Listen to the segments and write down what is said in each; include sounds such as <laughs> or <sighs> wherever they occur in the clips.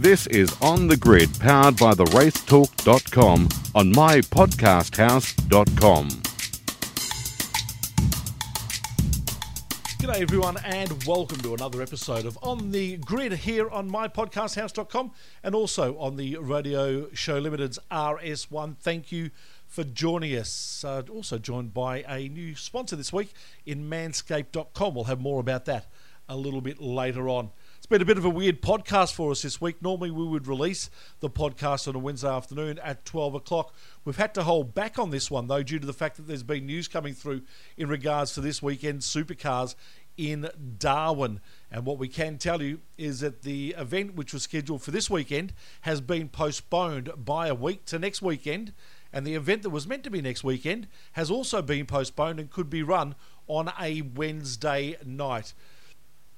This is On the Grid, powered by the racetalk.com on mypodcasthouse.com. G'day everyone and welcome to another episode of On the Grid here on mypodcasthouse.com and also on the Radio Show Limited's RS1. Thank you for joining us. Uh, also joined by a new sponsor this week in manscaped.com. We'll have more about that a little bit later on. It's been a bit of a weird podcast for us this week. Normally we would release the podcast on a Wednesday afternoon at 12 o'clock. We've had to hold back on this one though due to the fact that there's been news coming through in regards to this weekend's supercars in Darwin. And what we can tell you is that the event, which was scheduled for this weekend, has been postponed by a week to next weekend. And the event that was meant to be next weekend has also been postponed and could be run on a Wednesday night.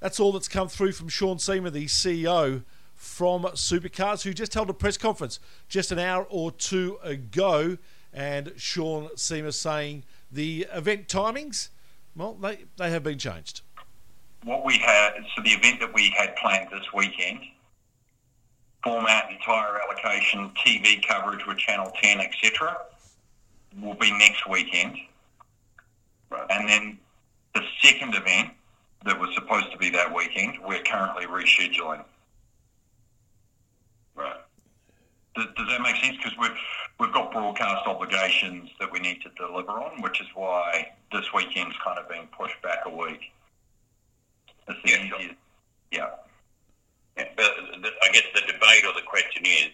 That's all that's come through from Sean Seamer, the CEO from Supercars, who just held a press conference just an hour or two ago. And Sean Seamer saying the event timings, well, they, they have been changed what we had, so the event that we had planned this weekend, format and tyre allocation, TV coverage with Channel 10, etc., will be next weekend. Right. And then the second event that was supposed to be that weekend, we're currently rescheduling. Right. Does, does that make sense? Because we've we've got broadcast obligations that we need to deliver on, which is why this weekend's kind of being pushed back a week. That's the yeah, sure. yeah. yeah. But the, I guess the debate or the question is,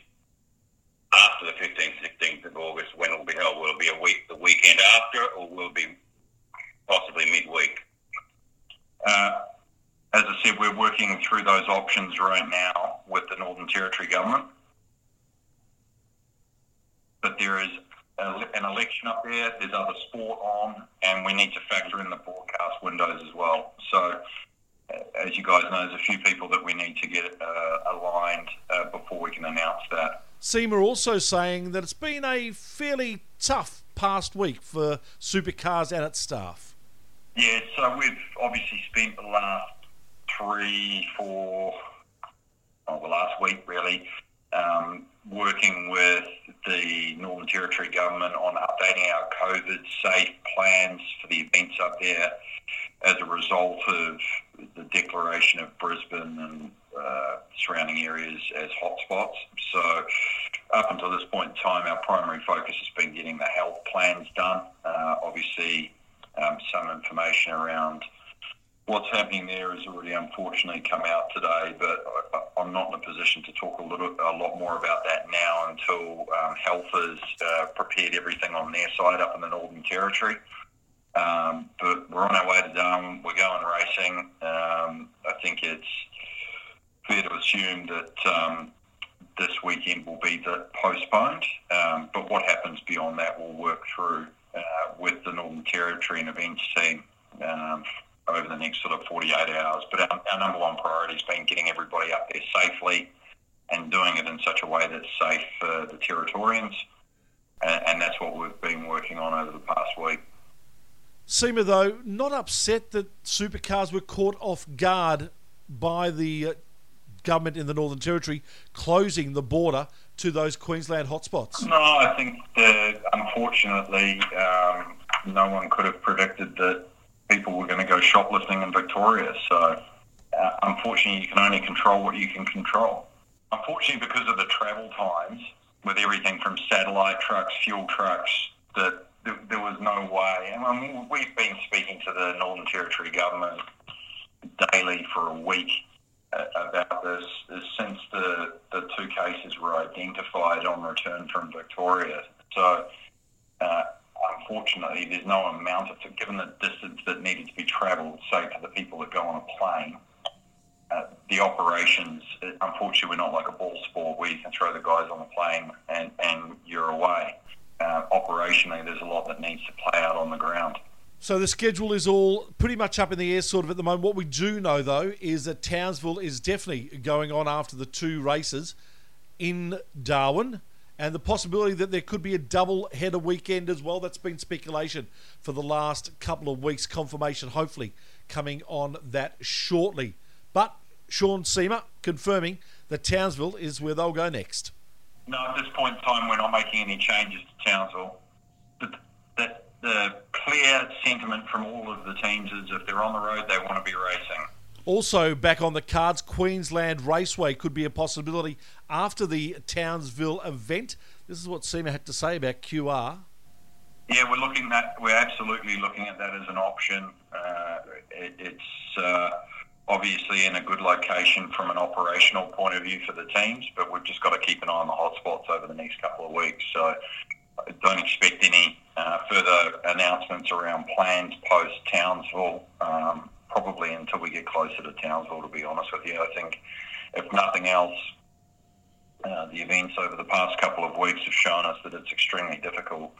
after the 15th, 16th of August, when it will be held? Will it be a week, the weekend after, or will it be possibly midweek? Uh, as I said, we're working through those options right now with the Northern Territory government. But there is an election up there, there's other sport on, and we need to factor in the broadcast windows as well. So as you guys know, there's a few people that we need to get uh, aligned uh, before we can announce that. Seamer also saying that it's been a fairly tough past week for supercars and its staff. Yeah, so we've obviously spent the last three, four, well, the last week really, um, working with the Northern Territory government on updating our COVID safe plans for the events up there as a result of the declaration of Brisbane and uh, surrounding areas as hotspots. So up until this point in time, our primary focus has been getting the health plans done. Uh, obviously, um, some information around what's happening there has already unfortunately come out today, but I, am not in a position to talk a little, a lot more about that now until um, Health has uh, prepared everything on their side up in the Northern Territory. Um, but we're on our way to Darwin. We're going racing. Um, I think it's fair to assume that um, this weekend will be the postponed. Um, but what happens beyond that, we'll work through uh, with the Northern Territory and events team um, over the next sort of 48 hours. But our, our number one priority has been getting everybody up there safely and doing it in such a way that's safe for the Territorians. And, and that's what we've been working on over the past week. Seamer, though, not upset that supercars were caught off guard by the uh, government in the Northern Territory closing the border to those Queensland hotspots? No, I think that unfortunately um, no one could have predicted that people were going to go shoplifting in Victoria. So, uh, unfortunately, you can only control what you can control. Unfortunately, because of the travel times, with everything from satellite trucks, fuel trucks, that there, there was no way. And I mean, we've been speaking to the Northern Territory government daily for a week about this is since the, the two cases were identified on return from Victoria. So, uh, unfortunately, there's no amount of, given the distance that needed to be travelled, say, to the people that go on a plane, uh, the operations, unfortunately, we're not like a ball sport where you can throw the guys on the plane and, and you're away. Uh, operationally, there's a lot that needs to play out on the ground. So the schedule is all pretty much up in the air, sort of at the moment. What we do know, though, is that Townsville is definitely going on after the two races in Darwin and the possibility that there could be a double header weekend as well. That's been speculation for the last couple of weeks. Confirmation, hopefully, coming on that shortly. But Sean Seamer confirming that Townsville is where they'll go next. No, at this point in time, we're not making any changes to Townsville. The, the clear sentiment from all of the teams is if they're on the road, they want to be racing. Also, back on the cards, Queensland Raceway could be a possibility after the Townsville event. This is what Seamer had to say about QR. Yeah, we're looking at we're absolutely looking at that as an option. Uh, it, it's uh, obviously in a good location from an operational point of view for the teams, but we've just got to keep an eye on the hotspots over the next couple of weeks. So don't expect any uh, further announcements around plans post Townsville. Um, probably until we get closer to Townsville, to be honest with you. I think, if nothing else, uh, the events over the past couple of weeks have shown us that it's extremely difficult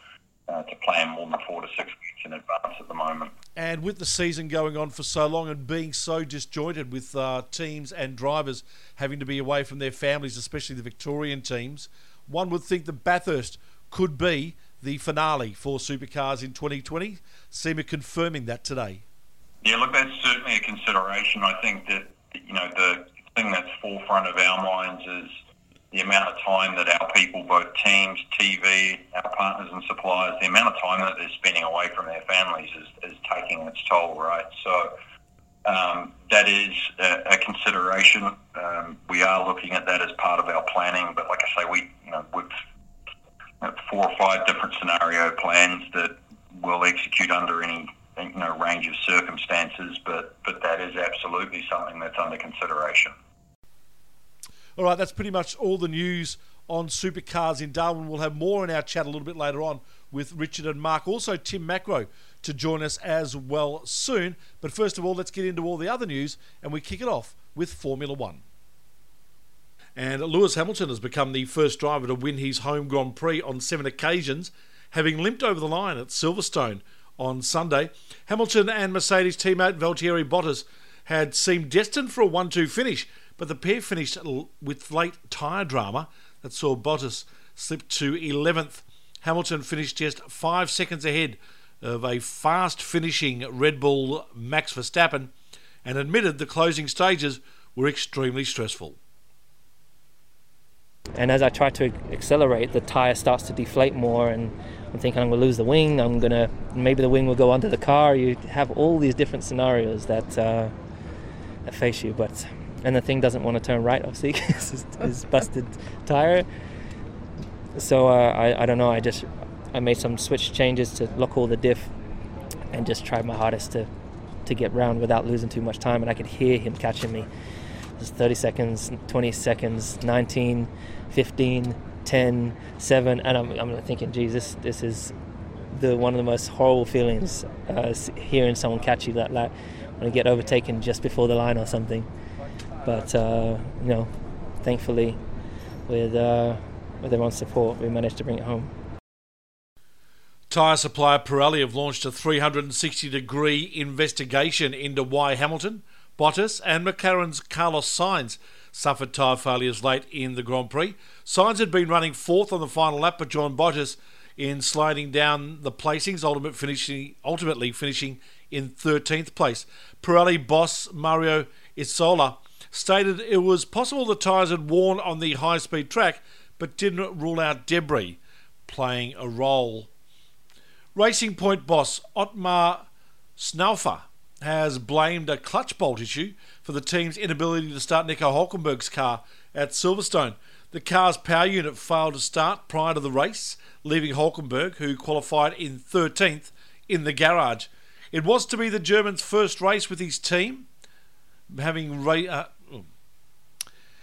uh, to plan more than four to six weeks in advance at the moment. And with the season going on for so long and being so disjointed with uh, teams and drivers having to be away from their families, especially the Victorian teams, one would think that Bathurst could be the finale for supercars in 2020. Seamer confirming that today. Yeah, look, that's certainly a consideration. I think that, you know, the thing that's forefront of our minds is the amount of time that our people, both teams, TV, our partners and suppliers, the amount of time that they're spending away from their families is, is taking its toll, right? So um, that is a, a consideration. Um, we are looking at that as part of our planning, but like I say, we, you know, we've four or five different scenario plans that we'll execute under any you know range of circumstances, but but that is absolutely something that's under consideration. All right, that's pretty much all the news on supercars in Darwin. We'll have more in our chat a little bit later on with Richard and Mark. Also, Tim Macrow to join us as well soon. But first of all, let's get into all the other news, and we kick it off with Formula One. And Lewis Hamilton has become the first driver to win his home Grand Prix on seven occasions, having limped over the line at Silverstone on Sunday. Hamilton and Mercedes teammate Valtteri Bottas had seemed destined for a 1 2 finish, but the pair finished with late tyre drama that saw Bottas slip to 11th. Hamilton finished just five seconds ahead of a fast finishing Red Bull Max Verstappen and admitted the closing stages were extremely stressful. And as I try to accelerate, the tyre starts to deflate more, and I'm thinking I'm going to lose the wing. I'm going to maybe the wing will go under the car. You have all these different scenarios that uh, that face you, but and the thing doesn't want to turn right, obviously, <laughs> because it's, busted tire. So uh, I I don't know. I just I made some switch changes to lock all the diff, and just tried my hardest to to get round without losing too much time. And I could hear him catching me. Just 30 seconds, 20 seconds, 19, 15, 10, 7, and I'm, I'm thinking, geez, this, this is the one of the most horrible feelings uh, hearing someone catch you that like when you get overtaken just before the line or something. But uh, you know, thankfully, with uh, with everyone's support, we managed to bring it home. Tyre supplier Pirelli have launched a 360 degree investigation into why Hamilton, Bottas, and McLaren's Carlos Sainz suffered tyre failures late in the Grand Prix. Sainz had been running fourth on the final lap, but John Bottas in sliding down the placings, ultimate finishing, ultimately finishing in 13th place. Pirelli boss Mario Isola stated it was possible the tyres had worn on the high speed track, but didn't rule out debris playing a role. Racing Point boss Otmar Szafnauer has blamed a clutch bolt issue for the team's inability to start Nico Hulkenberg's car at Silverstone. The car's power unit failed to start prior to the race, leaving Hulkenberg, who qualified in 13th, in the garage. It was to be the German's first race with his team, having ra- uh,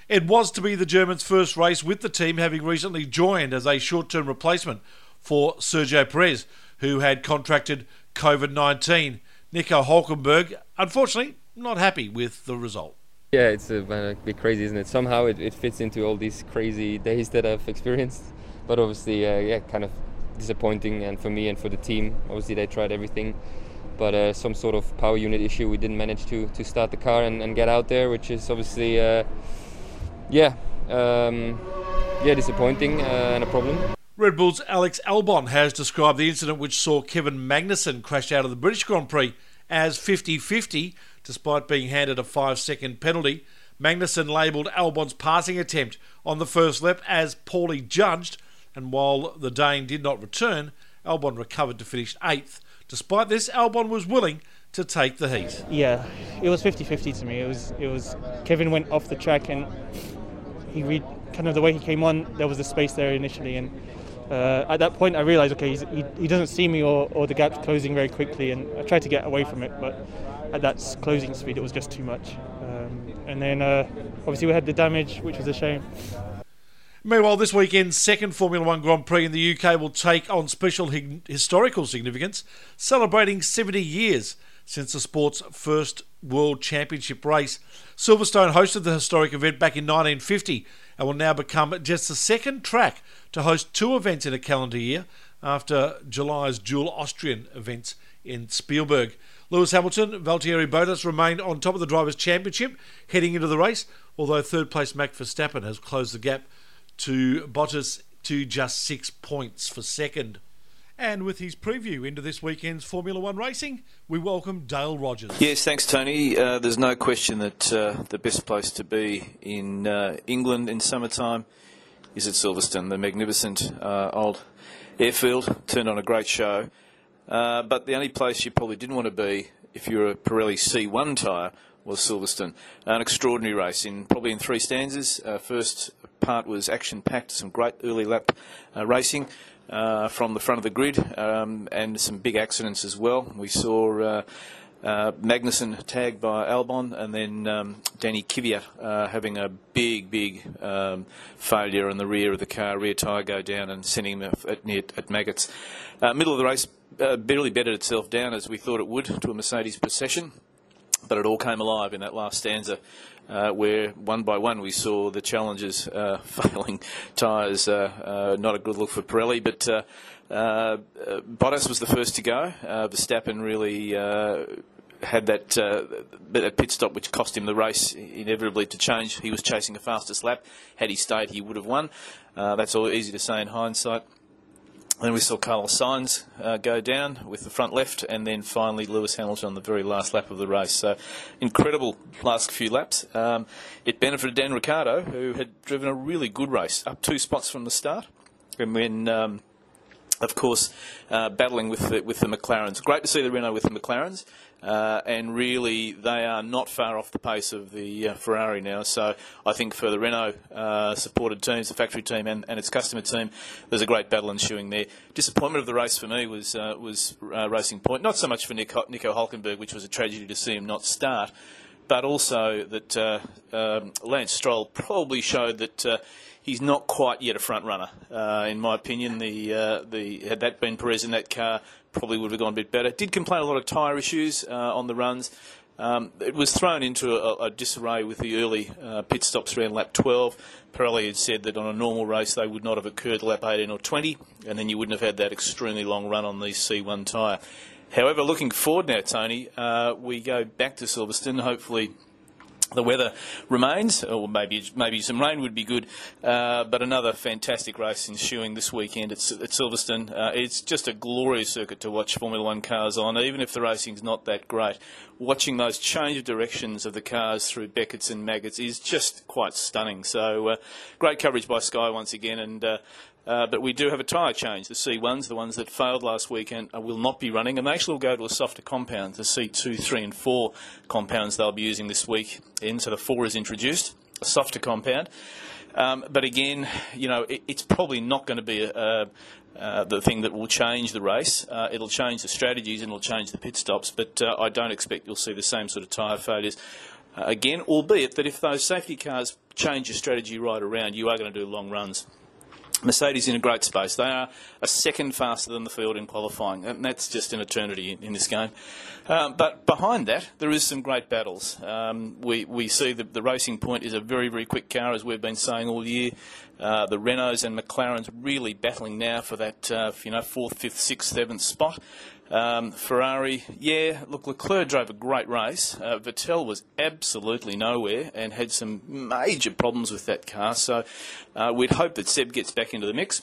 it was to be the German's first race with the team, having recently joined as a short-term replacement for Sergio Perez, who had contracted COVID-19. Nico Hulkenberg, unfortunately, not happy with the result. Yeah, it's a, a bit crazy, isn't it? Somehow it, it, fits into all these crazy days that I've experienced, but obviously, uh, yeah, kind of disappointing. And for me and for the team, obviously they tried everything, but uh, some sort of power unit issue. We didn't manage to to start the car and, and get out there, which is obviously, uh, yeah, um, yeah, disappointing uh, and a problem. Red Bull's Alex Albon has described the incident which saw Kevin Magnussen crash out of the British Grand Prix as 50 50, despite being handed a five second penalty. Magnussen labelled Albon's passing attempt on the first lap as poorly judged, and while the Dane did not return, Albon recovered to finish eighth. Despite this, Albon was willing to take the heat. Yeah, it was 50-50 to me. It was it was Kevin went off the track and he read kind of the way he came on. There was a space there initially, and uh, at that point I realised okay he, he doesn't see me or, or the gap's closing very quickly, and I tried to get away from it, but at that closing speed it was just too much. Um, and then uh, obviously we had the damage, which was a shame. Meanwhile, this weekend's second Formula One Grand Prix in the UK will take on special historical significance, celebrating 70 years since the sport's first World Championship race. Silverstone hosted the historic event back in 1950 and will now become just the second track to host two events in a calendar year after July's dual Austrian events in Spielberg. Lewis Hamilton, Valtteri Bottas remained on top of the Drivers' Championship heading into the race, although third place Max Verstappen has closed the gap to Bottas to just six points for second. And with his preview into this weekend's Formula One racing, we welcome Dale Rogers. Yes, thanks, Tony. Uh, there's no question that uh, the best place to be in uh, England in summertime is at Silverstone, the magnificent uh, old airfield. Turned on a great show. Uh, but the only place you probably didn't want to be if you're a Pirelli C1 tyre was Silverstone. An extraordinary race in probably in three stanzas. Uh, first part was action packed, some great early lap racing uh, from the front of the grid um, and some big accidents as well. We saw uh, uh, Magnussen tagged by Albon and then um, Danny Kvyat uh, having a big, big um, failure in the rear of the car, rear tyre go down and sending him at, near, at maggots. Middle of the race barely bedded itself down as we thought it would to a Mercedes procession but it all came alive in that last stanza uh, where one by one we saw the challenges uh, <laughs> failing tyres. Uh, uh, not a good look for Pirelli, but uh, uh, Bottas was the first to go. Verstappen really had that, uh, that pit stop which cost him the race inevitably to change. He was chasing a fastest lap. Had he stayed, he would have won. Uh, that's all easy to say in hindsight. Then we saw Carlos Sainz uh, go down with the front left, and then finally Lewis Hamilton on the very last lap of the race. So, incredible last few laps. Um, it benefited Dan Ricciardo, who had driven a really good race, up two spots from the start. And when um, of course, uh, battling with the, with the McLarens. Great to see the Renault with the McLarens, uh, and really they are not far off the pace of the uh, Ferrari now. So I think for the Renault uh, supported teams, the factory team and, and, its customer team, there's a great battle ensuing there. Disappointment of the race for me was uh, was uh, Racing Point, not so much for Nico, Nico Hulkenberg, which was a tragedy to see him not start, but also that um, Lance Stroll probably showed that he's not quite yet a front runner. Uh, in my opinion, the uh, the had that been Perez in that car, probably would have gone a bit better. Did complain a lot of tyre issues uh, on the runs. Um, it was thrown into a, a disarray with the early uh, pit stops around lap 12. Pirelli had said that on a normal race they would not have occurred lap 18 or 20, and then you wouldn't have had that extremely long run on the C1 tyre. However, looking forward now, Tony, uh, we go back to Silverstone. Hopefully, the weather remains, or maybe maybe some rain would be good. Uh, but another fantastic race ensuing this weekend at, at Silverstone. Uh, it's just a glorious circuit to watch Formula One cars on, even if the racing's not that great. Watching those change of directions of the cars through Beckett's and Maggots is just quite stunning. So uh, great coverage by Sky once again, and uh, uh, but we do have a tyre change. The C1s, the ones that failed last weekend, uh, will not be running, and they actually will go to a softer compound, the C2, 3, and 4 compounds they'll be using this week. In, so the 4 is introduced, a softer compound. Um, but again, you know, it, it's probably not going to be a, a uh, the thing that will change the race. Uh, it'll change the strategies and it'll change the pit stops, but uh, I don't expect you'll see the same sort of tyre failures uh, again, albeit that if those safety cars change your strategy right around, you are going to do long runs. Mercedes in a great space. They are a second faster than the field in qualifying, and that's just an eternity in, this game. Um, but behind that, there is some great battles. Um, we, we see that the Racing Point is a very, very quick car, as we've been saying all year. Uh, the Renaults and McLarens really battling now for that, uh, you know, fourth, fifth, sixth, seventh spot. Um, Ferrari, yeah, look, Leclerc drove a great race. Uh, Vettel was absolutely nowhere and had some major problems with that car. So uh, we'd hope that Seb gets back into the mix.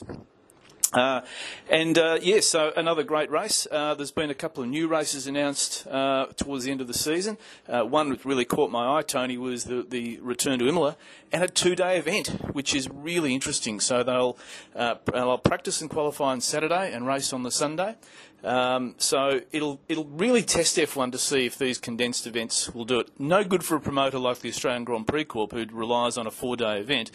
Uh, and uh, yes, yeah, so another great race. Uh, there's been a couple of new races announced uh, towards the end of the season. Uh, one that really caught my eye, Tony, was the, the return to Imola and a two-day event, which is really interesting. So they'll uh, they'll practice and qualify on Saturday and race on the Sunday. Um, so it'll it'll really test F1 to see if these condensed events will do it. No good for a promoter like the Australian Grand Prix Corp, who relies on a four-day event.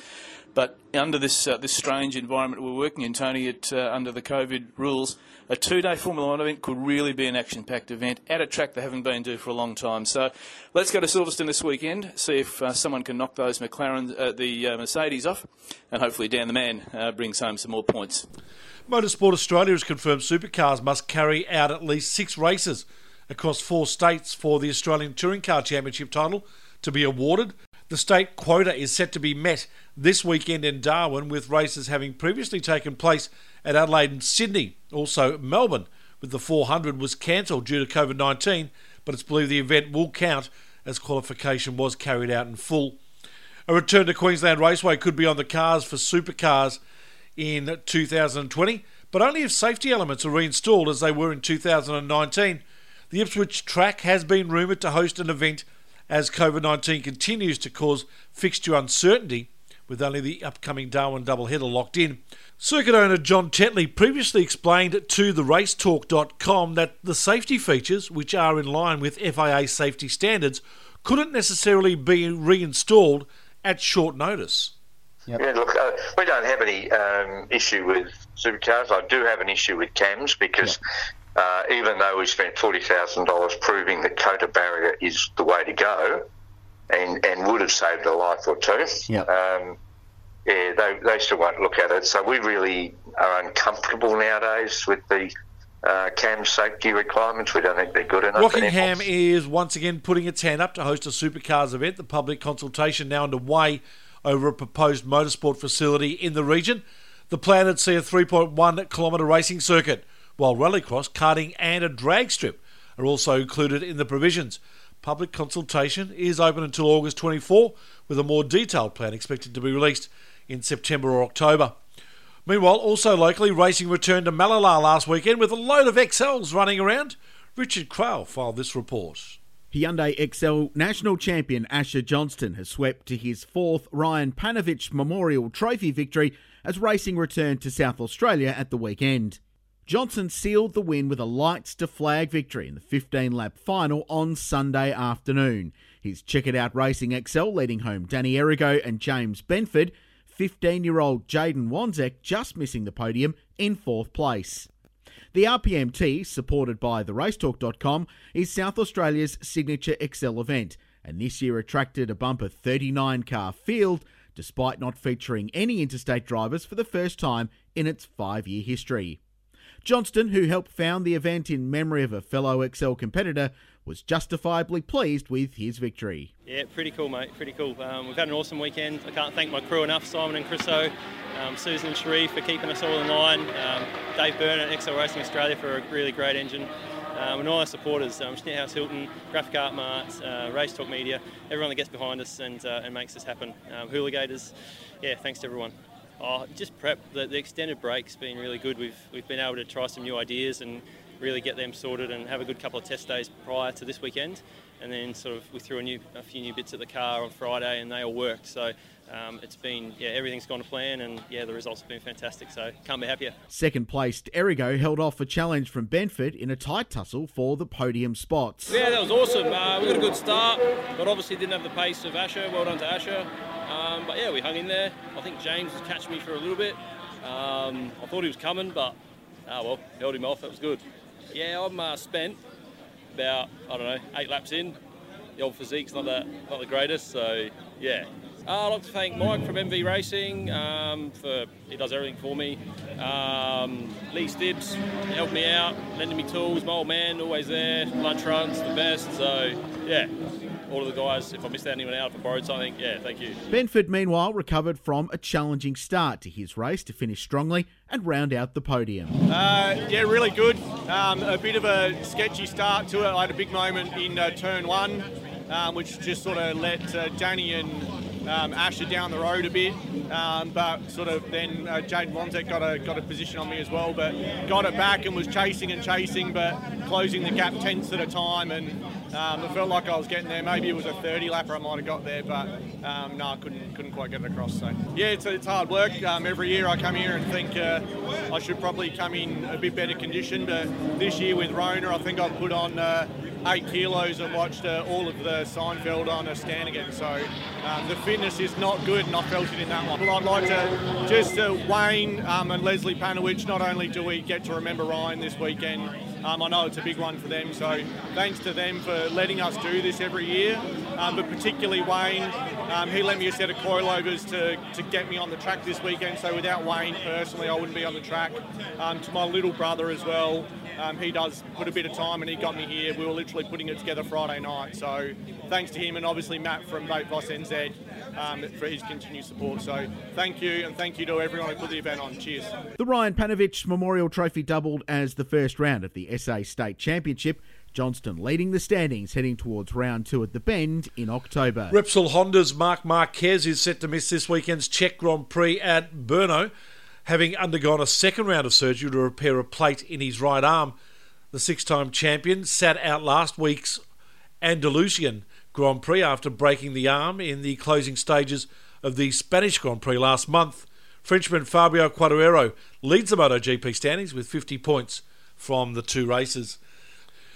But under this uh, this strange environment we're working in, Tony, it, uh, under the COVID rules, a two-day Formula One event could really be an action-packed event at a track they haven't been to for a long time. So let's go to Silverstone this weekend, see if uh, someone can knock those McLaren, uh, the uh, Mercedes off, and hopefully Dan the Man uh, brings home some more points. Motorsport Australia has confirmed supercars must carry out at least six races across four states for the Australian Touring Car Championship title to be awarded. The state quota is set to be met this weekend in Darwin, with races having previously taken place at Adelaide and Sydney. Also, Melbourne, with the 400, was cancelled due to COVID 19, but it's believed the event will count as qualification was carried out in full. A return to Queensland Raceway could be on the cars for supercars in 2020, but only if safety elements are reinstalled as they were in 2019. The Ipswich track has been rumoured to host an event as COVID 19 continues to cause fixture uncertainty, with only the upcoming Darwin doubleheader locked in. Circuit owner John Tetley previously explained to the racetalk.com that the safety features, which are in line with FIA safety standards, couldn't necessarily be reinstalled at short notice. Yep. Yeah, look, uh, we don't have any um, issue with supercars. I do have an issue with CAMS because yep. Uh, even though we spent forty thousand dollars proving that COTA barrier is the way to go, and and would have saved a life or two, yep. um, yeah, they they still won't look at it. So we really are uncomfortable nowadays with the uh, cam safety requirements. We don't think they're good enough. Rockingham is once again putting its hand up to host a supercars event. The public consultation now underway over a proposed motorsport facility in the region. The plan would see a 3.1 kilometre racing circuit, while rallycross, karting, and a drag strip are also included in the provisions. Public consultation is open until August 24, with a more detailed plan expected to be released in September or October. Meanwhile, also locally, racing returned to Mallala last weekend with a load of Excels running around. Richard Crowell filed this report. Hyundai Excel national champion Asher Johnston has swept to his fourth Ryan Panovich Memorial Trophy victory as racing returned to South Australia at the weekend. Johnson sealed the win with a lights to flag victory in the 15 lap final on Sunday afternoon. His checkered out Racing Excel leading home Danny Errigo and James Benford, 15 year old Jaden Wanzek just missing the podium in fourth place. The RPMT, supported by theracetalk.com, is South Australia's signature Excel event, and this year attracted a bumper 39 car field, despite not featuring any interstate drivers for the first time in its five year history. Johnston, who helped found the event in memory of a fellow Excel competitor, was justifiably pleased with his victory. Yeah, pretty cool, mate. Pretty cool. Um, we've had an awesome weekend. I can't thank my crew enough, Simon and Chriso, um, Susan and Sharif for keeping us all in line, um, Dave Byrne at Excel Racing Australia for a really great engine. Um, and all our supporters, um, Schnitthaus Hilton, Graphic Art Mart, uh, Race Talk Media, everyone that gets behind us and, uh, and makes this happen. Um, Hooligators, yeah, thanks to everyone. Oh, just prep. The, the extended break's been really good. We've, we've been able to try some new ideas and really get them sorted and have a good couple of test days prior to this weekend. And then sort of we threw a, new, a few new bits at the car on Friday and they all worked. So um, it's been, yeah, everything's gone to plan and yeah, the results have been fantastic. So can't be happier. Second placed Errigo held off a challenge from Benford in a tight tussle for the podium spots. Yeah, that was awesome. Uh, we got a good start, but obviously didn't have the pace of Asher. Well done to Asher. Um, but yeah, we hung in there. I think James was catching me for a little bit. Um, I thought he was coming, but ah well, held him off. That was good. Yeah, I'm uh, spent about I don't know eight laps in. The old physique's not that not the greatest, so yeah. Uh, I'd like to thank Mike from MV Racing um, for he does everything for me. Um, Lee Stibbs helped me out, lending me tools. My old man always there. Lunch runs the best. So yeah, all of the guys. If I missed anyone out, if I borrowed something, yeah, thank you. Benford, meanwhile, recovered from a challenging start to his race to finish strongly and round out the podium. Uh, yeah, really good. Um, a bit of a sketchy start to it. I had a big moment in uh, turn one, um, which just sort of let uh, Danny and um, Asher down the road a bit, um, but sort of then uh, Jade Wontek got a got a position on me as well, but got it back and was chasing and chasing, but closing the gap tenths at a time, and um, it felt like I was getting there. Maybe it was a 30 lapper I might have got there, but um, no, I couldn't couldn't quite get it across. So yeah, it's, it's hard work. Um, every year I come here and think uh, I should probably come in a bit better condition, but this year with Rona, I think I've put on. Uh, eight kilos and watched uh, all of the Seinfeld on a stand again. So um, the fitness is not good, and I felt it in that one. But I'd like to just to Wayne um, and Leslie Panowich. Not only do we get to remember Ryan this weekend, um, I know it's a big one for them. So thanks to them for letting us do this every year, um, but particularly Wayne. Um, he lent me a set of coilovers to, to get me on the track this weekend. So without Wayne personally, I wouldn't be on the track. Um, to my little brother as well. Um, he does put a bit of time and he got me here. We were literally putting it together Friday night. So thanks to him and obviously Matt from Boat Voss NZ um, for his continued support. So thank you and thank you to everyone who put the event on. Cheers. The Ryan Panovich Memorial Trophy doubled as the first round of the SA State Championship. Johnston leading the standings heading towards round two at the Bend in October. Repsol Honda's Marc Marquez is set to miss this weekend's Czech Grand Prix at Brno having undergone a second round of surgery to repair a plate in his right arm. The six time champion sat out last week's Andalusian Grand Prix after breaking the arm in the closing stages of the Spanish Grand Prix last month. Frenchman Fabio Quartararo leads the MotoGP standings with 50 points from the two races.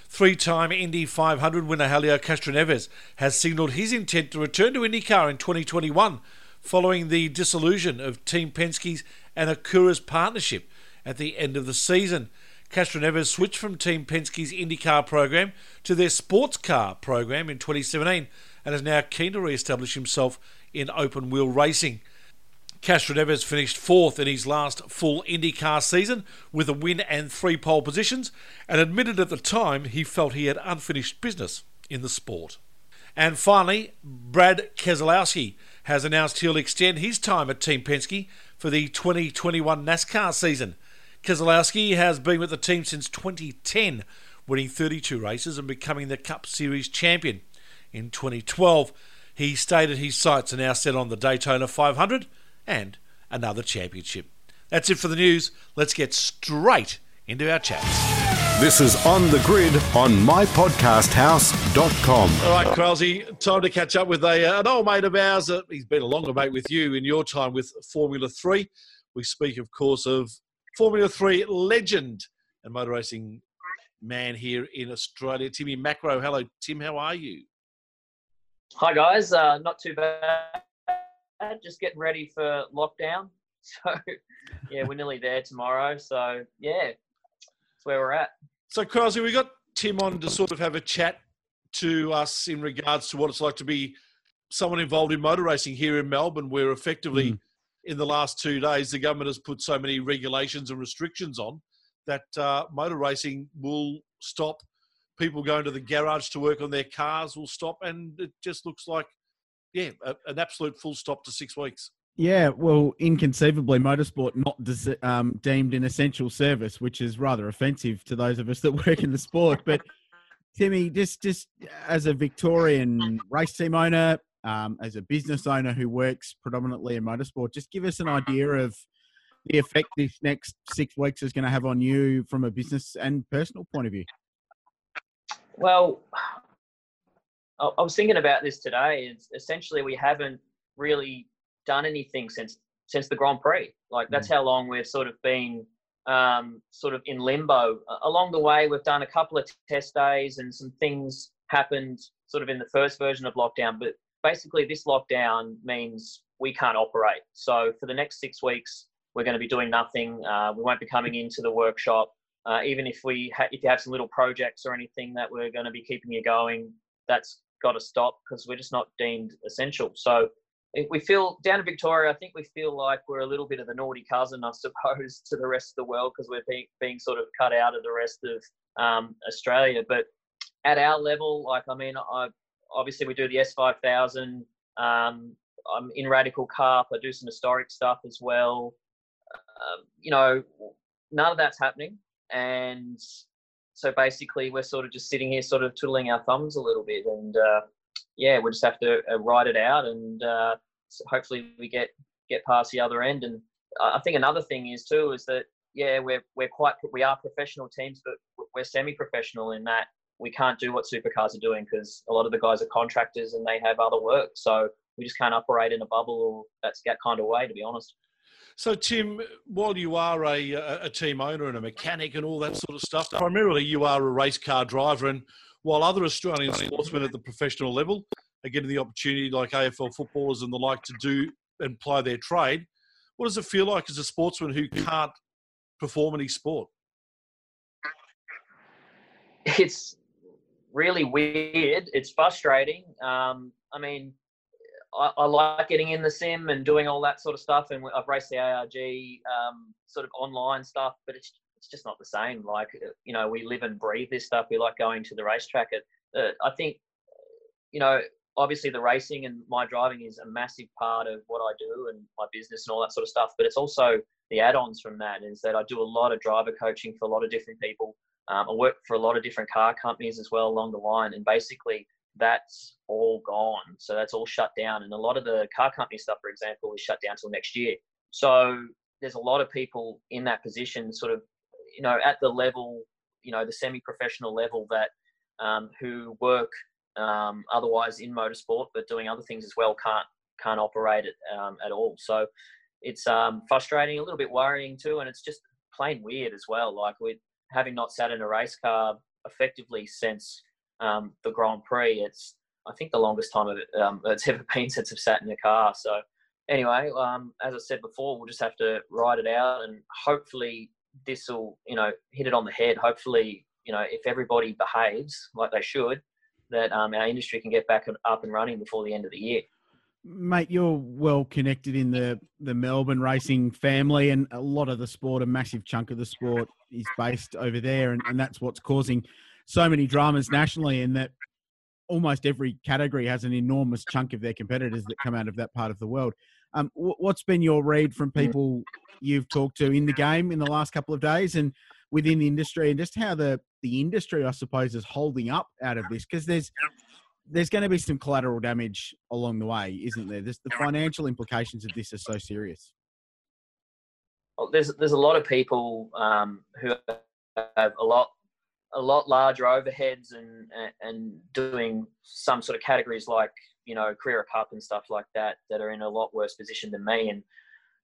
Three time Indy 500 winner Helio Castroneves has signalled his intent to return to IndyCar in 2021 following the dissolution of Team Penske's and Acura's partnership at the end of the season. Castroneves switched from Team Penske's IndyCar program to their sports car program in 2017 and is now keen to re establish himself in open wheel racing. Castroneves finished fourth in his last full IndyCar season with a win and three pole positions and admitted at the time he felt he had unfinished business in the sport. And finally, Brad Keselowski has announced he'll extend his time at Team Penske for the 2021 NASCAR season. Keselowski has been with the team since 2010, winning 32 races and becoming the Cup Series champion. In 2012, he stated his sights are now set on the Daytona 500 and another championship. That's it for the news. Let's get straight into our chats. This is On the Grid on mypodcasthouse.com. All right, Kralsey, time to catch up with a, uh, an old mate of ours. Uh, he's been a longer mate with you in your time with Formula 3. We speak, of course, of Formula 3 legend and motor racing man here in Australia, Timmy Macrow. Hello, Tim. How are you? Hi, guys. Uh, not too bad. Just getting ready for lockdown. <laughs> So, yeah, we're nearly there tomorrow. So, yeah, that's where we're at. So, Krause, we got Tim on to sort of have a chat to us in regards to what it's like to be someone involved in motor racing here in Melbourne, where effectively mm. In the last two days the government has put so many regulations and restrictions on that uh, motor racing will stop. People going to the garage to work on their cars will stop, and it just looks like, yeah, a, an absolute full stop to six weeks. Yeah, well, inconceivably, motorsport not des- um, deemed an essential service, which is rather offensive to those of us that <laughs> work in the sport. But Timmy, just just as a Victorian race team owner, um, as a business owner who works predominantly in motorsport, just give us an idea of the effect this next six weeks is going to have on you from a business and personal point of view. Well, I was thinking about this today. It's essentially we haven't really done anything since since the Grand Prix. Like that's mm. how long we've sort of been um, sort of in limbo. Along the way, we've done a couple of test days and some things happened sort of in the first version of lockdown. But basically, this lockdown means we can't operate. So for the next six weeks, we're going to be doing nothing. Uh, we won't be coming into the workshop. Uh, even if we ha- if you have some little projects or anything that we're going to be keeping you going, that's got to stop because we're just not deemed essential. So we feel down in Victoria, I think we feel like we're a little bit of the naughty cousin, I <laughs> suppose, to the rest of the world because we're being, being sort of cut out of the rest of um, Australia. But at our level, like, I mean, I, obviously we do the S5000. Um, I'm in Radical Cup. I do some historic stuff as well. Um, you know, none of that's happening. And so basically, we're sort of just sitting here, sort of twiddling our thumbs a little bit. And uh, yeah, we just have to uh, write it out and uh, hopefully we get get past the other end. And I think another thing is too is that yeah, we're we're quite we are professional teams, but we're semi-professional in that we can't do what supercars are doing because a lot of the guys are contractors and they have other work. So we just can't operate in a bubble or that's that kind of way, to be honest. So, Tim, while you are a, a team owner and a mechanic and all that sort of stuff, primarily you are a race car driver. And while other Australian sportsmen at the professional level are getting the opportunity, like AFL footballers and the like, to do and ply their trade, what does it feel like as a sportsman who can't perform any sport? It's really weird. It's frustrating. Um, I mean, I, I, like getting in the sim and doing all that sort of stuff, and I've raced the ARG um, sort of online stuff, but it's it's just not the same. Like uh, you know, we live and breathe this stuff. We like going to the racetrack. It, uh, I think you know, obviously the racing and my driving is a massive part of what I do and my business and all that sort of stuff. But it's also the add-ons from that is that I do a lot of driver coaching for a lot of different people. Um, I worked for a lot of different car companies as well along the line, and basically that's all gone. So that's all shut down. And a lot of the car company stuff, for example, is shut down till next year. So there's a lot of people in that position, sort of, you know, at the level, you know, the semi-professional level that um, who work um, otherwise in motorsport, but doing other things as well can't can't operate it um, at all. So it's um, frustrating, a little bit worrying too, and it's just plain weird as well. Like we having not sat in a race car effectively since um, the Grand Prix. It's I think the longest time it, um, <laughs> it's ever been since I've sat in a car. So anyway, um, as I said before, we'll just have to ride it out, and hopefully this will you know hit it on the head. Hopefully you know if everybody behaves like they should, that um, our industry can get back up and running before the end of the year. Mate, you're well connected in the, the Melbourne racing family, and a lot of the sport, a massive chunk of the sport, is based over there, and, and that's what's causing so many dramas nationally. In that almost every category has an enormous chunk of their competitors that come out of that part of the world. Um, what's been your read from people you've talked to in the game in the last couple of days, and within the industry, and just how the the industry, I suppose, is holding up out of this? Because there's there's going to be some collateral damage along the way, isn't there? There's, the financial implications of this are so serious. Well, there's there's a lot of people um, who have a lot a lot larger overheads and and doing some sort of categories like you know Carrera Cup and stuff like that that are in a lot worse position than me and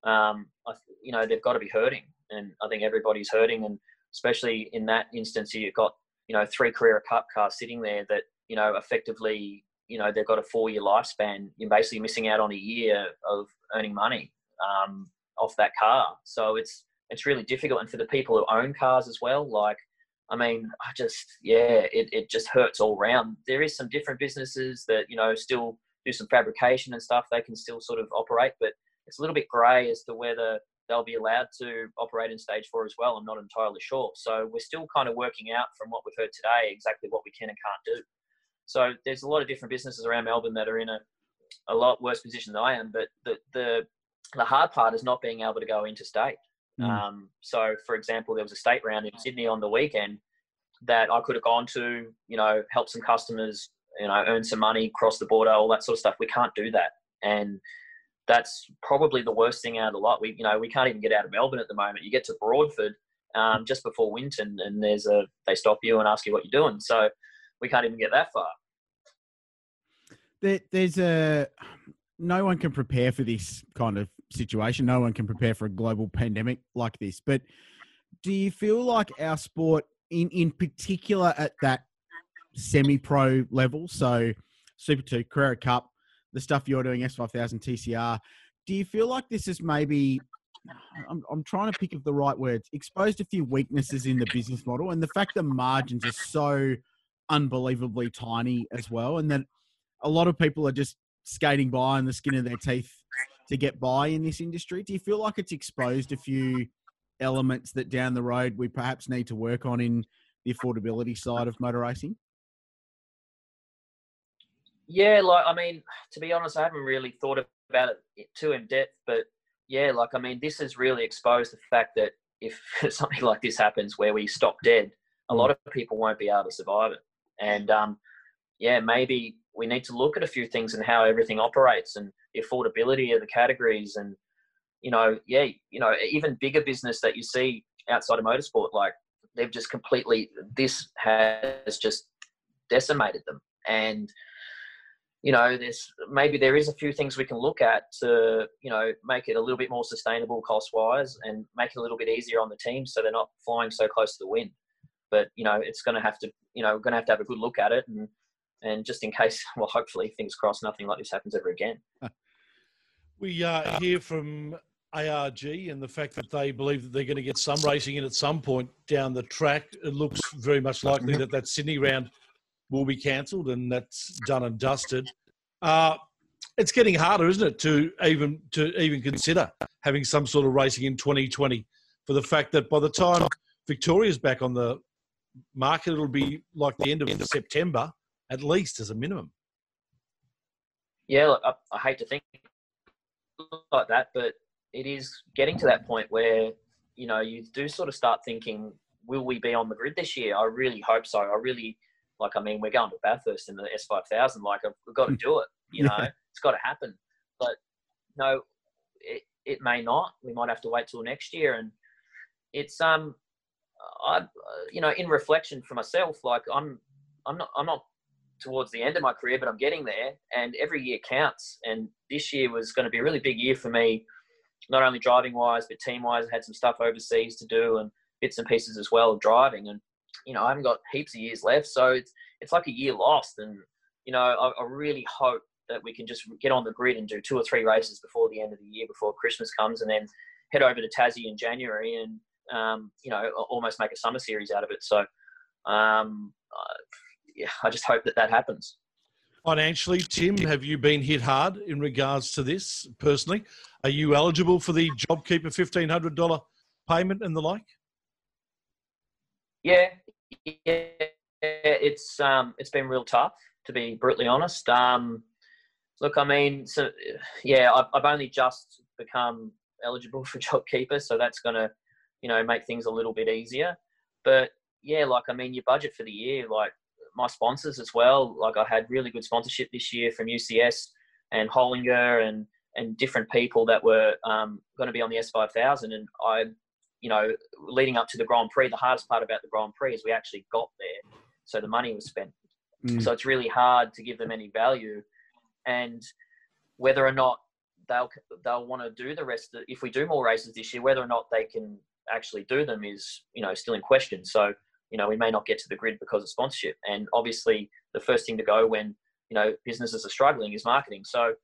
um, I, you know they've got to be hurting and I think everybody's hurting and especially in that instance you've got you know three Carrera Cup cars sitting there that you know, effectively, you know, they've got a four year lifespan. You're basically missing out on a year of earning money um, off that car. So it's it's really difficult. And for the people who own cars as well, like, I mean, I just, yeah, it, it just hurts all round. There is some different businesses that, you know, still do some fabrication and stuff. They can still sort of operate, but it's a little bit grey as to whether they'll be allowed to operate in stage four as well. I'm not entirely sure. So we're still kind of working out from what we've heard today exactly what we can and can't do. So there's a lot of different businesses around Melbourne that are in a, a lot worse position than I am. But the, the, the hard part is not being able to go interstate. Mm. Um, so, for example, there was a state round in Sydney on the weekend that I could have gone to, you know, help some customers, you know, earn some money, cross the border, all that sort of stuff. We can't do that. And that's probably the worst thing out of the lot. We, you know, we can't even get out of Melbourne at the moment. You get to Broadford um, just before Winton, and there's a they stop you and ask you what you're doing. So we can't even get that far. There, there's a no one can prepare for this kind of situation. No one can prepare for a global pandemic like this. But do you feel like our sport, in in particular, at that semi-pro level, so Super Two, Carrera Cup, the stuff you're doing, S5000 TCR, do you feel like this is maybe I'm, I'm trying to pick up the right words, exposed a few weaknesses in the business model and the fact the margins are so unbelievably tiny as well, and that a lot of people are just skating by on the skin of their teeth to get by in this industry. Do you feel like it's exposed a few elements that down the road we perhaps need to work on in the affordability side of motor racing? Yeah, like I mean, <sighs> to be honest, I haven't really thought about it too in depth, but yeah, like I mean, this has really exposed the fact that if <laughs> something like this happens where we stop dead, a lot mm. of people won't be able to survive it. And um, yeah, maybe we need to look at a few things and how everything operates and the affordability of the categories and you know, yeah, you know, even bigger business that you see outside of motorsport, like they've just completely this has just decimated them. And you know there's maybe there is a few things we can look at to you know make it a little bit more sustainable cost wise and make it a little bit easier on the team so they're not flying so close to the wind but you know it's going to have to you know we're going to have to have a good look at it and and just in case <laughs> well hopefully things cross, nothing like this happens ever again we uh, hear from ARG and the fact that they believe that they're going to get some racing in at some point down the track. It looks very much likely that that Sydney round will be cancelled and that's done and dusted. Uh, it's getting harder, isn't it, to even to even consider having some sort of racing in 2020 for the fact that by the time Victoria's back on the market, it'll be like the end of September at least as a minimum. Yeah, look, I, I hate to think like that, but it is getting to that point where you know you do sort of start thinking, will we be on the grid this year? I really hope so. I really like. I mean, we're going to Bathurst in the S five thousand. Like, we've got to do it. You know, it's got to happen. But no, it it may not. We might have to wait till next year. And it's um, I uh, you know, in reflection for myself, like I'm I'm not I'm not towards the end of my career, but I'm getting there. And every year counts. And this year was going to be a really big year for me not only driving wise, but team wise. I had some stuff overseas to do and bits and pieces as well of driving. And, you know, I haven't got heaps of years left. So it's, it's like a year lost. And, you know, I, I really hope that we can just get on the grid and do two or three races before the end of the year, before Christmas comes, and then head over to Tassie in January and, um, you know, almost make a summer series out of it. So, um, uh, yeah, I just hope that that happens. Financially, Tim, have you been hit hard in regards to this personally? Are you eligible for the JobKeeper fifteen hundred dollar payment and the like? Yeah, yeah, it's um, it's been real tough to be brutally honest. Um, look, I mean, so yeah, I've, I've only just become eligible <laughs> for JobKeeper, so that's going to, you know, make things a little bit easier. But yeah, like I mean, your budget for the year, like my sponsors as well. Like I had really good sponsorship this year from UCS and Hollinger and and different people that were um, going to be on the S5000. And I, you know, leading up to the Grand Prix, the hardest part about the Grand Prix is we actually got there, so the money was spent. Mm. So it's really hard to give them any value, and whether or not they'll they'll want to do the rest. Of, if we do more races this year, whether or not they can actually do them is you know still in question. So you know, we may not get to the grid because of sponsorship. And obviously, the first thing to go when you know businesses are struggling is marketing. So,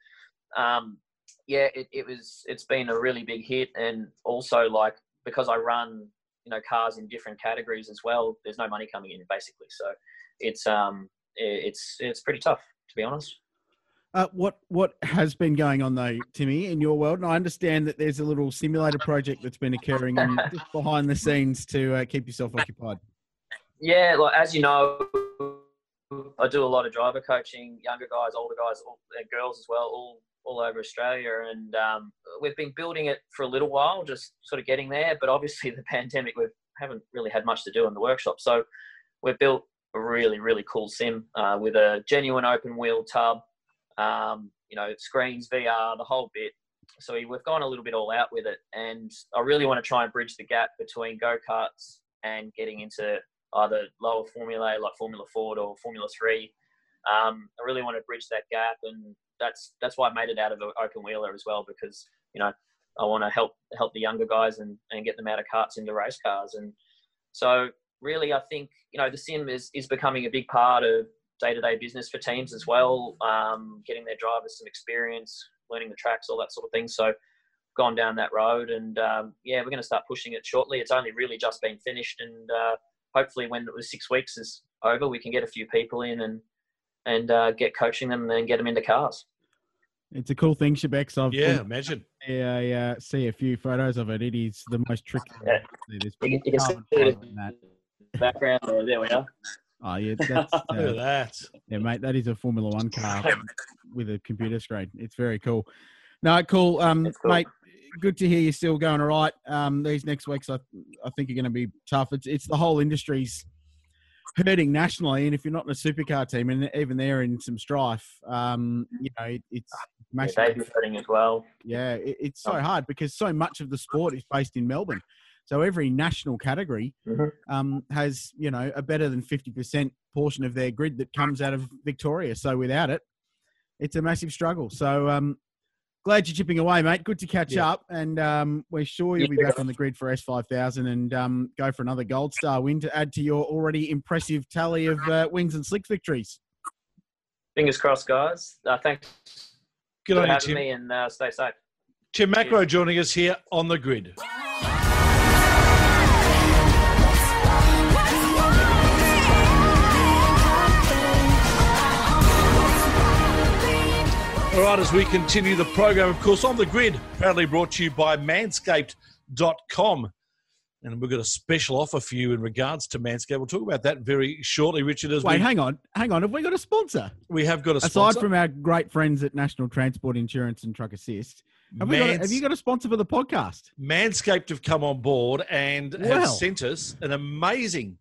um, yeah, it, it was. It's been a really big hit, and also like because I run you know cars in different categories as well. There's no money coming in basically. So, it's um, it's it's pretty tough to be honest. Uh, what what has been going on though, Timmy, in your world? And I understand that there's a little simulator project that's been occurring <laughs> behind the scenes to uh, keep yourself occupied. Yeah, like as you know, I do a lot of driver coaching, younger guys, older guys, all, and girls as well, all all over Australia, and um, we've been building it for a little while, just sort of getting there. But obviously, the <laughs> pandemic, we haven't really had much to do in the workshop, so we've built a really really cool sim uh, with a genuine open wheel tub, um, you know, screens, VR, the whole bit. So we've gone a little bit all out with it, and I really want to try and bridge the gap between go karts and getting into either lower formula like Formula Ford or Formula Three. Um, I really want to bridge that gap, and that's that's why I made it out of an open wheeler as well because you know I want to help help the younger guys and, and get them out of karts into race cars, and so really I think you know the sim is is becoming a big part of day to day business for teams as well, um, getting their drivers some experience, learning the tracks, all that sort of thing. So gone down that road, and um, yeah, we're going to start pushing it shortly. It's only really just been finished, and uh, hopefully when the six weeks is over, we can get a few people in and and uh, get coaching them and then get them into cars. It's a cool thing, Shebex. I've yeah, imagine. Yeah, yeah. Uh, see a few photos of it. It is the most tricky. Yeah. You, you can see the background. Oh, there we are. Oh yeah, <laughs> that's, uh, look at that. Yeah, mate, that is a Formula One <laughs> car with a computer screen. It's very cool. No, cool. Um, cool. mate, good to hear you're still going all right. Um, these next weeks, I, I think, are going to be tough. It's it's the whole industry's hurting nationally, and if you're not in a supercar team, and even they're in some strife, um, you know, it, it's Yeah, they'd hurting as well. yeah, it, it's so hard because so much of the sport is based in Melbourne. So every national category um, has, you know, a better than 50% portion of their grid that comes out of Victoria. So without it, it's a massive struggle. So um, glad you're chipping away, mate. Good to catch Yeah. up. And um, we're sure you'll be back on the grid for S5000 and um, go for another Gold Star win to add to your already impressive tally of uh, wings and slick victories. Fingers crossed, guys. Uh, thanks Good for on you, having Tim. me and uh, stay safe. Tim Macrow joining us here on the grid. All right, as we continue the program, of course, on the grid, proudly brought to you by manscaped.com. And we've got a special offer for you in regards to Manscaped. We'll talk about that very shortly, Richard. As Wait, we, hang on. Hang on. Have we got a sponsor? we have got a Aside sponsor. from our great friends at National Transport Insurance and Truck Assist, have, we got have you got a sponsor for the podcast? Manscaped have come on board and Wow. have sent us an amazing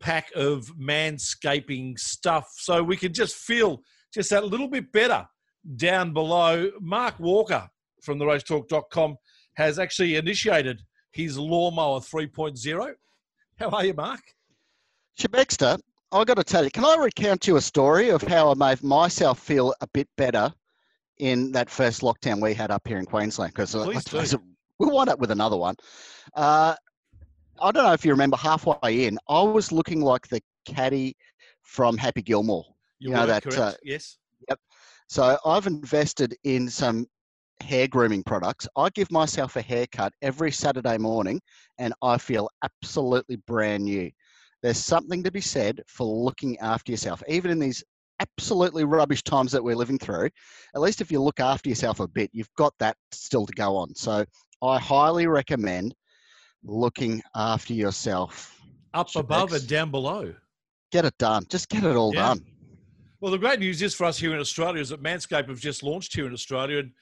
pack of manscaping stuff so we can just feel just that little bit better down below. Mark Walker from the racetalk.com has actually initiated his lawnmower 3.0. How are you, Mark? Shebexter, I've got to tell you, can I recount to you a story of how I made myself feel a bit better in that first lockdown we had up here in Queensland? Because do. we'll wind up with another one. Uh, I don't know if you remember halfway in, I was looking like the caddy from Happy Gilmore. You You, know were, that. correct? Uh, yes. Yep. So I've invested in some hair grooming products. I give myself a haircut every Saturday morning and I feel absolutely brand new. There's something to be said for looking after yourself, even in these absolutely rubbish times that we're living through. At least if you look after yourself a bit, you've got that still to go on. So I highly recommend looking after yourself. Up above and down below. Get it done. Just get it all Yeah. done. Well, the great news is for us here in Australia is that Manscaped have just launched here in Australia. And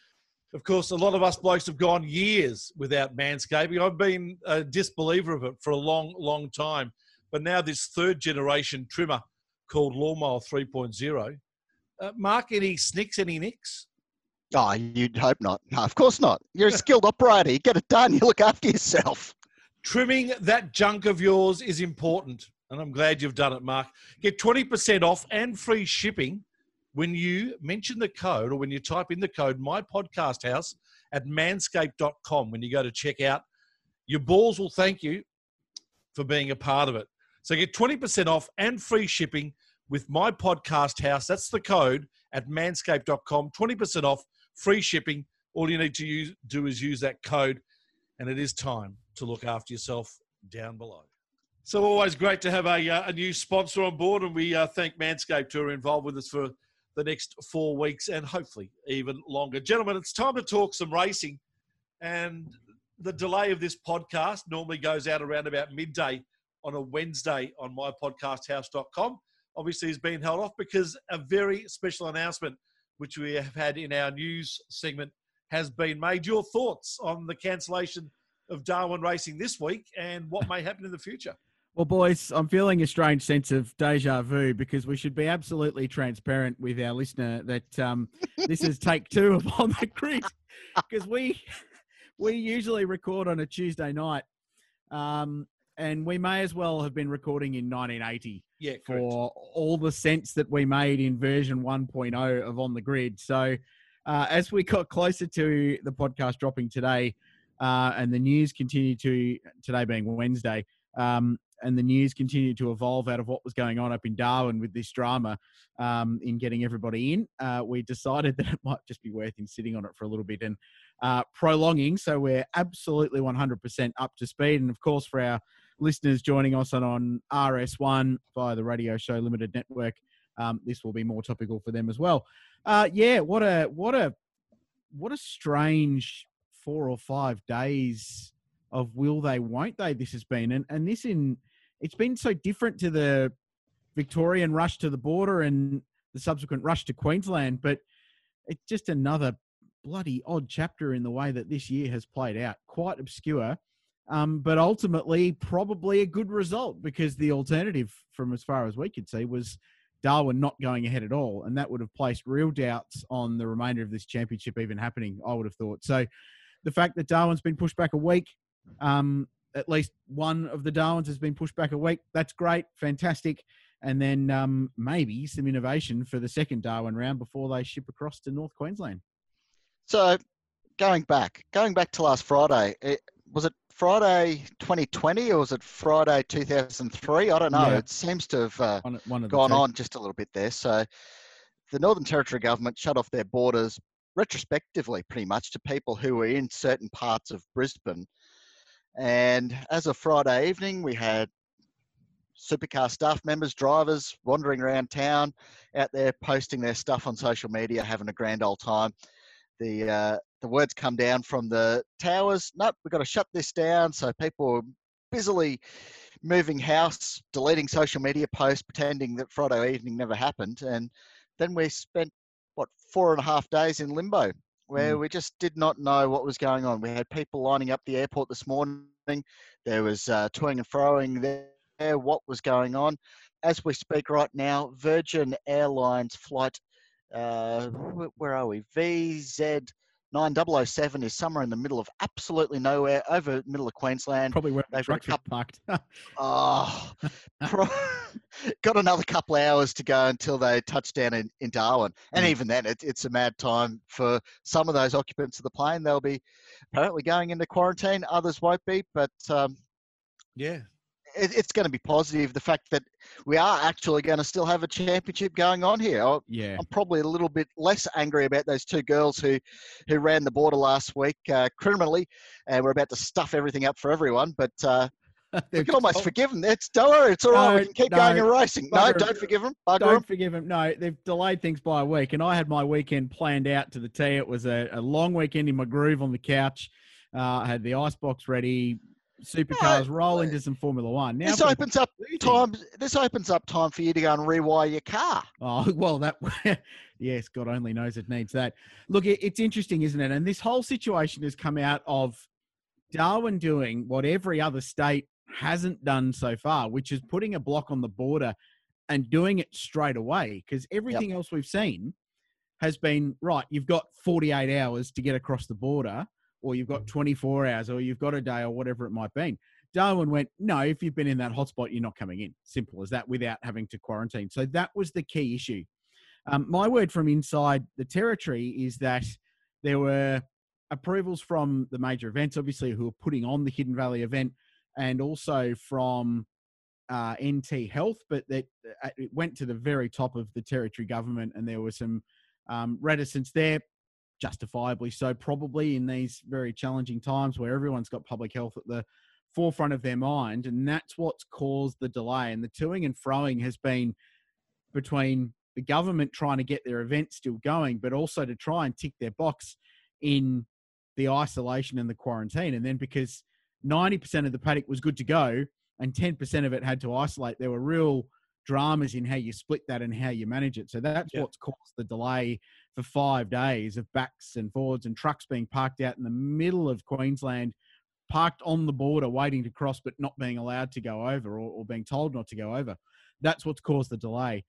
of course, a lot of us blokes have gone years without manscaping. I've been a disbeliever of it for a long, long time. But now this third generation trimmer called Lawnmower 3.0. Uh, Mark, any snicks, any nicks? Oh, you'd hope not. No, of course not. You're a <laughs> skilled operator. You get it done. You look after yourself. Trimming that junk of yours is important. And I'm glad you've done it, Mark. Get 20% off and free shipping when you mention the code or when you type in the code My Podcast House at manscaped.com when you go to check out. Your balls will thank you for being a part of it. So get 20% off and free shipping with My Podcast House. That's the code at manscaped.com. 20% off, free shipping. All you need to use, do is use that code, and it is time to look after yourself down below. So always great to have a, uh, a new sponsor on board, and we uh, thank Manscaped who are involved with us for the next four weeks and hopefully even longer. Gentlemen, it's time to talk some racing, and the delay of this podcast normally goes out around about midday on a Wednesday on mypodcasthouse.com. Obviously, has been held off because a very special announcement, which we have had in our news segment, has been made. Your thoughts on the cancellation of Darwin Racing this week and what may happen in the future? Well, boys, I'm feeling a strange sense of deja vu because we should be absolutely transparent with our listener that um, <laughs> this is take two of on the grid because we <laughs> we usually record on a Tuesday night, um, and we may as well have been recording in 1980 Yeah, correct. for all the sense that we made in version 1.0 of on the grid. So, uh, as we got closer to the podcast dropping today, uh, and the news continued to today being Wednesday, um, and the news continued to evolve out of what was going on up in Darwin with this drama um, in getting everybody in. Uh, we decided <laughs> that it might just be worth him sitting on it for a little bit and uh, prolonging. So we're absolutely 100% up to speed. And of course, for our listeners joining us on, on RS1 via the Radio Show Limited Network, um, this will be more topical for them as well. Uh, yeah, what a what a what a strange four or five days of will they won't they this has been and and this in it's been so different to the Victorian rush to the border and the subsequent rush to Queensland but it's just another bloody odd chapter in the way that this year has played out quite obscure Um, but ultimately, probably a good result because the alternative, from as far as we could see, was Darwin not going ahead at all, and that would have placed real doubts on the remainder of this championship even happening. I would have thought. So, the fact that Darwin's been pushed back a week, um, at least one of the Darwins has been pushed back a week. That's great, fantastic. And then um, maybe some innovation for the second Darwin round before they ship across to North Queensland. So, going back, going back to last Friday, it, was it Friday 2020 or was it Friday 2003? I don't know. Yeah. It seems to have uh, One, one gone on just a little bit there. So, the Northern Territory government shut off their borders retrospectively, pretty much, to people who were in certain parts of Brisbane. And as of Friday evening, we had supercar staff members, drivers wandering around town, out there posting their stuff on social media, having a grand old time. The uh, the words come down from the towers. Nope, we've got to shut this down. So people were busily moving house, deleting social media posts, pretending that Friday evening never happened. And then we spent what four and a half days in limbo, where Mm. we just did not know what was going on. We had people lining up the airport this morning. There was uh, toing and froing there. What was going on? As we speak right now, Virgin Airlines flight, uh, where are we? VZ 9007 is somewhere in the middle of absolutely nowhere, over middle of Queensland. Probably where the They've got a trucks are couple. parked. <laughs> Oh, pro- <laughs> got another couple hours to go until they touch down in, in Darwin. And Mm. even then, it, it's a mad time for some of those occupants of the plane. They'll be apparently going into quarantine, others won't be. But um, Yeah. It, it's going to be positive. The fact that we are actually going to still have a championship going on here. I- yeah. I'm probably a little bit less angry about those two girls who, who ran the border last week uh, criminally, and we're about to stuff everything up for everyone. But uh, <laughs> we can almost forgive them. It's don't worry, it's all right. No, we can keep no, going and racing. No, don't forgive them. Bugger Don't 'em. forgive them. No, they've delayed things by a week, and I had my weekend planned out to the T. It was a, a long weekend in my groove on the couch. Uh, I had the icebox ready, supercars rolling uh, to some Formula One. Now This opens up time. This opens up time for you to go and rewire your car. Oh <laughs> well, that <laughs> yes, God only knows it needs that. Look, it, it's interesting, isn't it? And this whole situation has come out of Darwin doing what every other state hasn't done so far, which is putting a block on the border and doing it straight away. Because everything else we've seen has been right. You've got 48 hours to get across the border, or you've got 24 hours, or you've got a day, or whatever it might be. Darwin went, no, if you've been in that hotspot, you're not coming in. Simple as that without having to quarantine. So that was the key issue. Um, my word from inside the territory is that there were approvals from the major events, obviously, who are putting on the Hidden Valley event, and also from uh, NT Health, but that uh, it went to the very top of the territory government, and there was some um, reticence there, justifiably so, probably in these very challenging times where everyone's got public health at the forefront of their mind, and that's what's caused the delay. And the toing and froing has been between the government trying to get their event still going, but also to try and tick their box in the isolation and the quarantine. And then because 90% of the paddock was good to go and 10% of it had to isolate, there were real dramas in how you split that and how you manage it. So that's what's caused the delay for five days of backs and forwards and trucks being parked out in the middle of Queensland, parked on the border waiting to cross but not being allowed to go over or, or being told not to go over. That's what's caused the delay.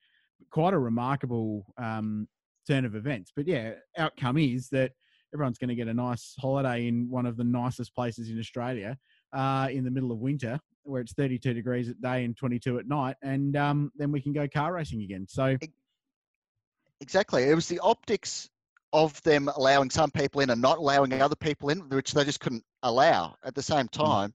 Quite a remarkable um, turn of events. But yeah, outcome is that everyone's going to get a nice holiday in one of the nicest places in Australia uh, in the middle of winter, where it's 32 degrees at day and 22 at night, and um, then we can go car racing again. So Exactly. It was the optics of them allowing some people in and not allowing other people in, which they just couldn't allow at the same mm. time.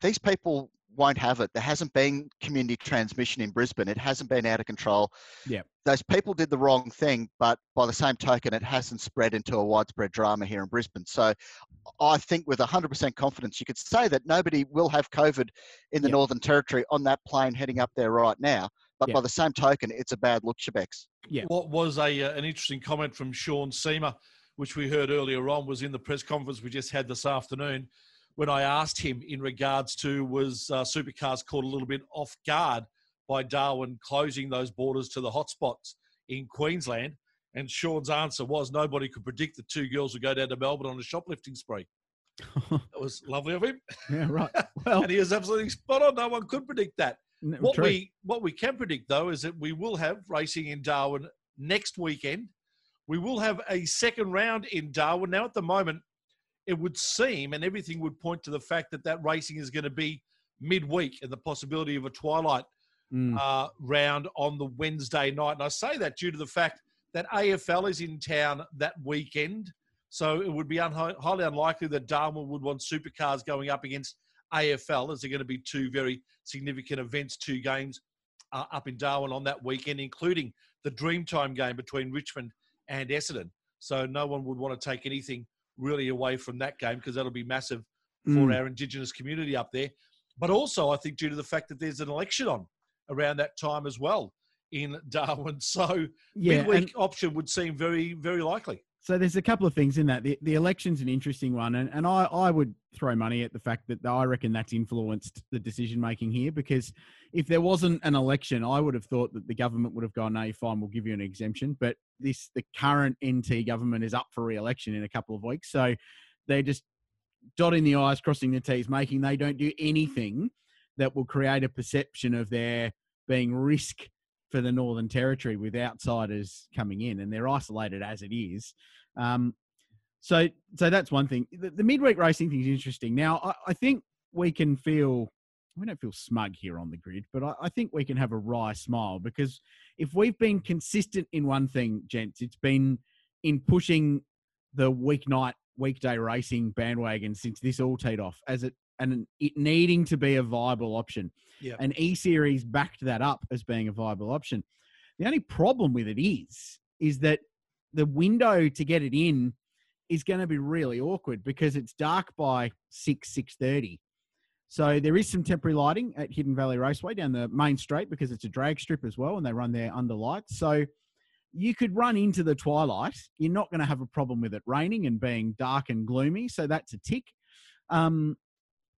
These people won't have it. There hasn't been community transmission in Brisbane. It hasn't been out of control. yeah, Those people did the wrong thing, but by the same token, it hasn't spread into a widespread drama here in Brisbane. So I think with 100% confidence, you could say that nobody will have COVID in the Northern Territory on that plane heading up there right now. But Yeah. by the same token, it's a bad look, Shebex. Yeah. What was a uh, an interesting comment from Sean Seamer, which we heard earlier on, was in the press conference we just had this afternoon, when I asked him in regards to was uh, supercars caught a little bit off guard by Darwin closing those borders to the hotspots in Queensland, and Sean's answer was nobody could predict the two girls would go down to Melbourne on a shoplifting spree. <laughs> that was lovely of him. Yeah, right. <laughs> Well, and he is absolutely spot on. No one could predict that. What true. we what we can predict though is that we will have racing in Darwin next weekend. We will have a second round in Darwin. Now, at the moment, it would seem, and everything would point to the fact that that racing is going to be midweek, and the possibility of a twilight Mm. uh, round on the Wednesday night. And I say that due to the fact that AFL is in town that weekend. So it would be unha- highly unlikely that Darwin would want supercars going up against AFL, as they're going to be two very significant events, two games uh, up in Darwin on that weekend, including the Dreamtime game between Richmond and Essendon. So no one would want to take anything really away from that game because that'll be massive for Mm. our Indigenous community up there. But also, I think due to the fact that there's an election on around that time as well in <laughs> Darwin, so Yeah, midweek option would seem very, very likely. So there's a couple of things in that. The, the election's an interesting one, and, and I, I would throw money at the fact that I reckon that's influenced the decision making here. Because if there wasn't an election, I would have thought that the government would have gone, "No, fine, we'll give you an exemption." But this, the current NT government is up for re-election in a couple of weeks, so they're just dotting the i's, crossing the t's, making they don't do anything that will create a perception of there being risk for the Northern Territory with outsiders coming in, and they're isolated as it is. Um, so, so that's one thing. The, the midweek racing thing is interesting. Now, I, I think we can feel we don't feel smug here on the grid, but I, I think we can have a wry smile because if we've been consistent in one thing, gents, it's been in pushing the weeknight, weekday racing bandwagon since this all teed off as it and it needing to be a viable option. Yeah. And E Series backed that up as being a viable option. The only problem with it is, is that the window to get it in is going to be really awkward because it's dark by six six thirty. So there is some temporary lighting at Hidden Valley Raceway down the main straight because it's a drag strip as well, and they run there under lights. So you could run into the twilight. You're not going to have a problem with it raining and being dark and gloomy. So that's a tick. Um,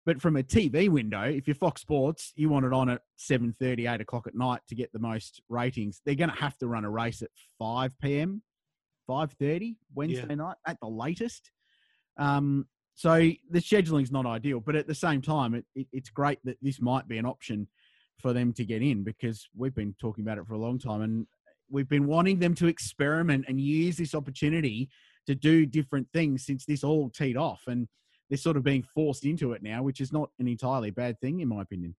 but from a TV window, if you're Fox Sports, you want it on at 7.30, 8 o'clock at night to get the most ratings. They're going to have to run a race at 5 p.m., 5.30 Wednesday Yeah. night at the latest. Um, so the scheduling's not ideal, but at the same time, it, it, it's great that this might be an option for them to get in because we've been talking about it for a long time and we've been wanting them to experiment and use this opportunity to do different things since this all teed off. And they're sort of being forced into it now, which is not an entirely bad thing, in my opinion.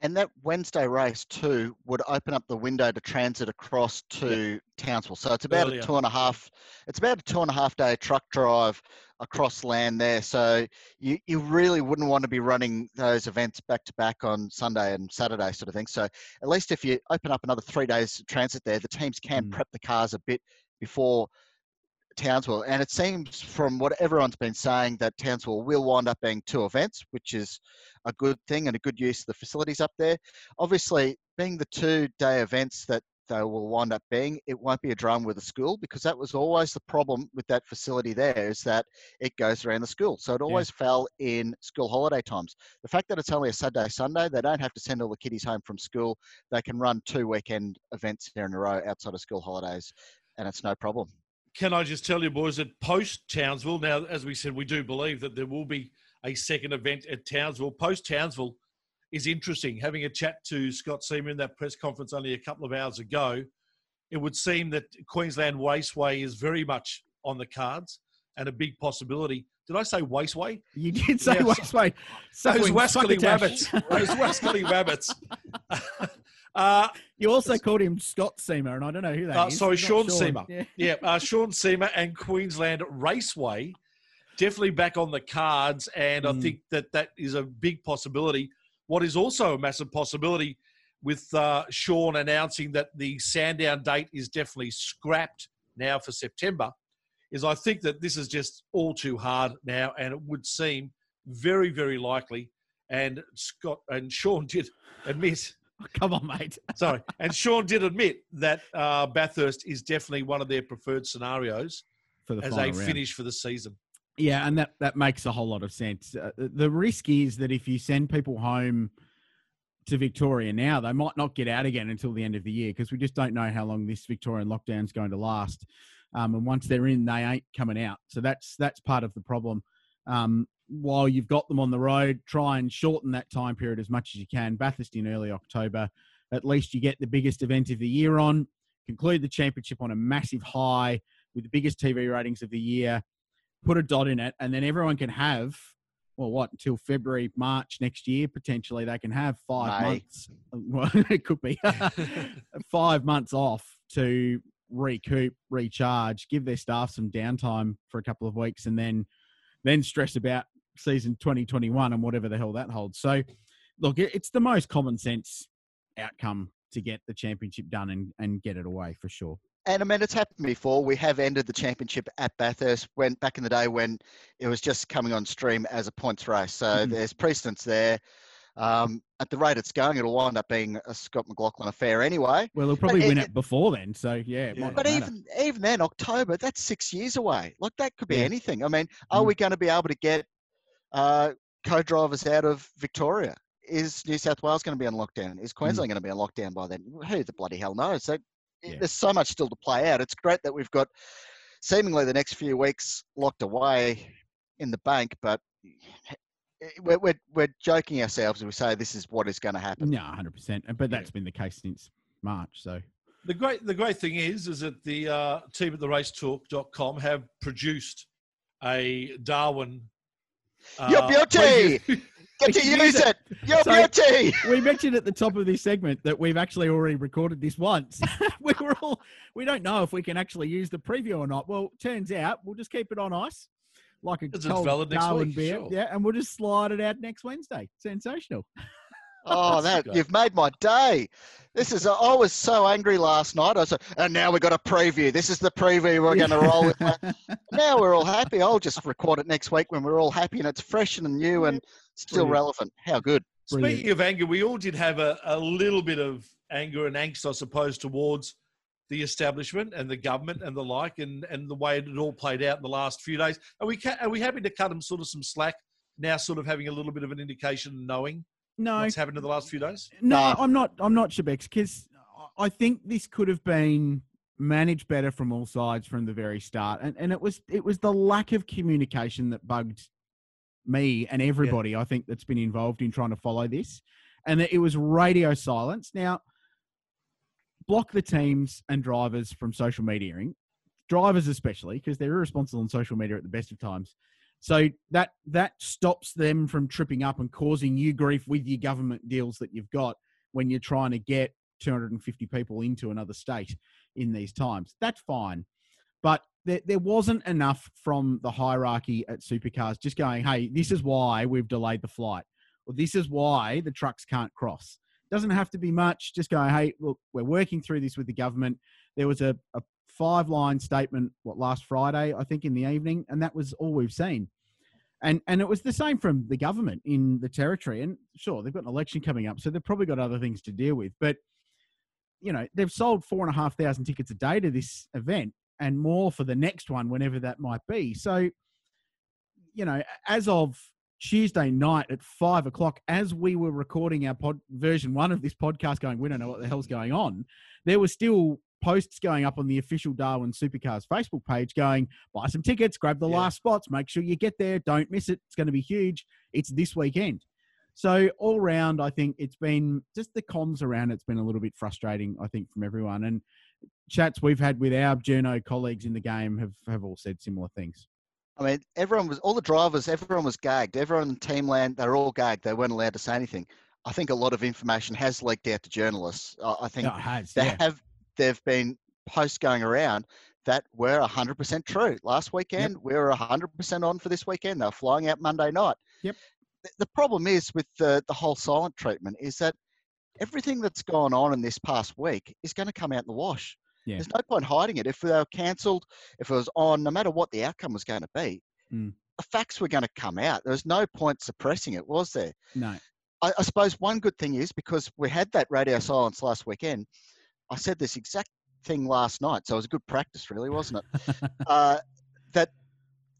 And that Wednesday race too would open up the window to transit across to Townsville. So it's about Earlier. a two and a half. It's about a two and a half day truck drive across land there. So you, you really wouldn't want to be running those events back to back on Sunday and Saturday sort of thing. So at least if you open up another three days transit there, the teams can hmm. prep the cars a bit before Townsville. And it seems from what everyone's been saying that Townsville will wind up being two events, which is a good thing and a good use of the facilities up there. Obviously, being the two day events that they will wind up being, it won't be a drum with a school because that was always the problem with that facility there is that it goes around the school. So it always fell in school holiday times. The fact that it's only a Saturday, Sunday, they don't have to send all the kiddies home from school. They can run two weekend events here in a row outside of school holidays and it's no problem. Can I just tell you, boys, that post Townsville, now, as we said, we do believe that there will be a second event at Townsville. Post Townsville is interesting. Having a chat to Scott Seamer in that press conference only a couple of hours ago, it would seem that Queensland Raceway is very much on the cards and a big possibility. Did I say Raceway? You did say Yeah, Raceway. Those Suckling wascally rabbits. Those wascally rabbits. <laughs> Uh, you also called him Scott Seamer, and I don't know who that uh, is. sorry, not Sean Seamer. Yeah. Yeah, uh, <laughs> Sean Seamer and Queensland Raceway definitely back on the cards, and I Mm. think that that is a big possibility. What is also a massive possibility with uh, Sean announcing that the Sandown date is definitely scrapped now for September is I think that this is just all too hard now, and it would seem very, very likely. And Scott and Sean <laughs> did admit <laughs> Come on, mate. <laughs> Sorry. And Sean did admit that uh, Bathurst is definitely one of their preferred scenarios For the as they round. finish for the season. Yeah, and that that makes a whole lot of sense. Uh, the risk is that if you send people home to Victoria now, they might not get out again until the end of the year because we just don't know how long this Victorian lockdown is going to last. Um, and once they're in, they ain't coming out. So that's that's part of the problem. Um, while you've got them on the road, try and shorten that time period as much as you can. Bathurst in early October. At least you get the biggest event of the year on. Conclude the championship on a massive high with the biggest TV ratings of the year. Put a dot in it, and then everyone can have well, what until February, March next year potentially they can have five May. months. <laughs> Well, it could be <laughs> five months off to recoup, recharge, give their staff some downtime for a couple of weeks, and then then stress about season 2021 and whatever the hell that holds. So, look, it's the most common sense outcome to get the championship done and, and get it away for sure. And I mean, it's happened before. We have ended the championship at Bathurst when back in the day when it was just coming on stream as a points race. So Mhm. there's precedence there. Um, at the rate it's going, it'll wind up being a Scott McLaughlin affair anyway. Well, they'll But probably win it- it before then. So, yeah, But even even then, October, that's six years away. Like that could be Yeah. anything. I mean, are Mm. we going to be able to get uh, co-drivers out of Victoria? Is New South Wales going to be on lockdown? Is Queensland going to be on lockdown by then? Who the bloody hell knows? So Yeah. there's so much still to play out. It's great that we've got seemingly the next few weeks locked away in the bank, but we're, we're, we're joking ourselves as we say this is what is going to happen. No, hundred percent. But that's been the case since March. So The great the great thing is is that the uh, team at the racetalk.com have produced a Darwin. <laughs> Your uh, beauty! preview. Get to use it! Your So, beauty! we mentioned at the top of this segment that we've actually already recorded this once. <laughs> we were all we don't know if we can actually use the preview or not. Well, turns out we'll just keep it on ice, like a It's cold valid next Darwin week, beer. sure. Yeah, and we'll just slide it out next Wednesday. Sensational. <laughs> Oh, that you've made my day. This is. I was so angry last night. I was, like, and now we've got a preview. This is the preview we're going to roll with. <laughs> now we're all happy. I'll just record it next week when we're all happy and it's fresh and new and still Brilliant. relevant. How good! Speaking of anger, we all did have a, a little bit of anger and angst, I suppose, towards the establishment and the government and the like, and, and the way it all played out in the last few days. Are we ca- are we happy to cut them sort of some slack now? Sort of having a little bit of an indication, and knowing No. what's happened in the last few days. No, I'm not. I'm not Shebex because I think this could have been managed better from all sides from the very start, and and it was it was the lack of communication that bugged me and everybody. I think that's been involved in trying to follow this, and that it was radio silence. Now, block the teams and drivers from social mediaing, drivers especially because they're irresponsible on social media at the best of times. So that that stops them from tripping up and causing you grief with your government deals that you've got when you're trying to get 250 people into another state in these times. That's fine. But there, there wasn't enough from the hierarchy at supercars just going, hey, this is why we've delayed the flight, or this is why the trucks can't cross. Doesn't have to be much. Just go, hey, look, we're working through this with the government. There was a, a five line statement, what, last Friday, I think, in the evening, and that was all we've seen. And, and it was the same from the government in the territory. And sure, they've got an election coming up, so they've probably got other things to deal with. But you know, they've sold four and a half thousand tickets a day to this event and more for the next one, whenever that might be. So, you know, as of Tuesday night at five o'clock, as we were recording our pod version one of this podcast, going, we don't know what the hell's going on. There were still posts going up on the official Darwin Supercars Facebook page going, buy some tickets, grab the last spots, make sure you get there, don't miss it. It's going to be huge. It's this weekend. So all round, I think it's been just the comms around. It's been a little bit frustrating, I think, from everyone. And chats we've had with our Juno colleagues in the game have have all said similar things. I mean, everyone was all the drivers. Everyone was gagged. Everyone in Teamland, they're all gagged. They weren't allowed to say anything. I think a lot of information has leaked out to journalists. I think it has, there yeah. have there've been posts going around that were 100% true. Last weekend, we were 100% on for this weekend. They're flying out Monday night. Yep. The, the problem is with the, the whole silent treatment is that everything that's gone on in this past week is going to come out in the wash. Yeah. There's no point hiding it. If they were cancelled, if it was on, no matter what the outcome was going to be, Mm. the facts were going to come out. There was no point suppressing it, was there? No. I, I suppose one good thing is because we had that radio silence last weekend, I said this exact thing last night, so it was a good practice, really, wasn't it? <laughs> uh, that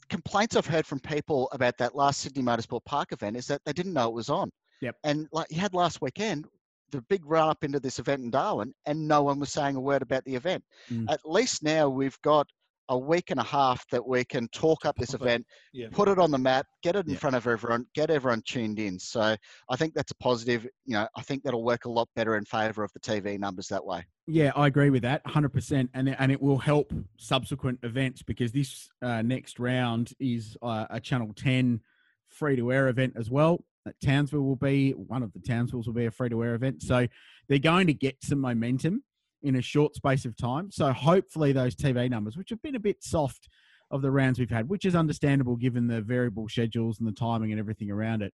complaints I've heard from people about that last Sydney Motorsport Park event is that they didn't know it was on. Yep. And like you had last weekend, the big run up into this event in Darwin, and no one was saying a word about the event. Mm. At least now we've got a week and a half that we can talk up this event, Yeah. put it on the map, get it in Yeah. front of everyone, get everyone tuned in. So I think that's a positive. You know, I think that'll work a lot better in favour of the TV numbers that way. Yeah, I agree with that 100%. And, it- and it will help subsequent events because this uh, next round is uh, a Channel 10 free to air event as well. At Townsville will be one of the Townsvilles will be a free to wear event. So they're going to get some momentum in a short space of time. So hopefully those TV numbers, which have been a bit soft of the rounds we've had, which is understandable given the variable schedules and the timing and everything around it,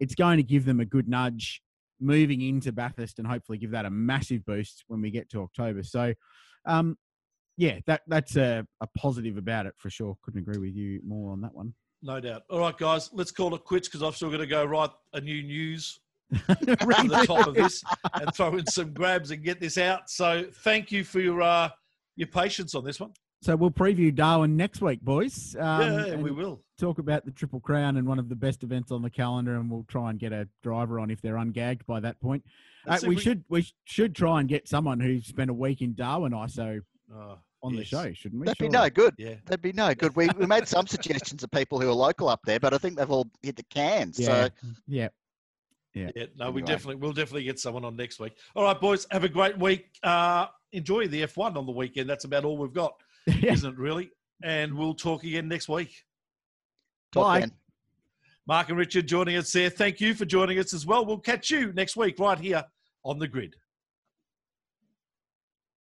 it's going to give them a good nudge moving into Bathurst and hopefully give that a massive boost when we get to October. So, um, yeah, that that's a, a positive about it for sure. Couldn't agree with you more on that one. No doubt. All right, guys, let's call it quits because I've still got to go write a new news <laughs> to the top of this and throw in some grabs and get this out. So thank you for your uh, your patience on this one. So we'll preview Darwin next week, boys. Um, yeah, we will. talk about the Triple Crown and one of the best events on the calendar, and we'll try and get a driver on if they're ungagged by that point. Uh, we we- should we should try and get someone who's spent a week in Darwin ISO Oh, on the show, shouldn't we? That'd be no good. Yeah. That'd be no good. We, we made some suggestions of people who are local up there, but I think they've all hit the can. Yeah, So yeah, yeah. Yeah, no, we definitely we'll definitely get someone on next week. All right, boys, have a great week. Uh, enjoy the F1 on the weekend. That's about all we've got, <laughs> isn't it? Really? And we'll talk again next week. top Bye. then. Mark and Richard joining us there. Thank you for joining us as well. We'll catch you next week right here on the grid.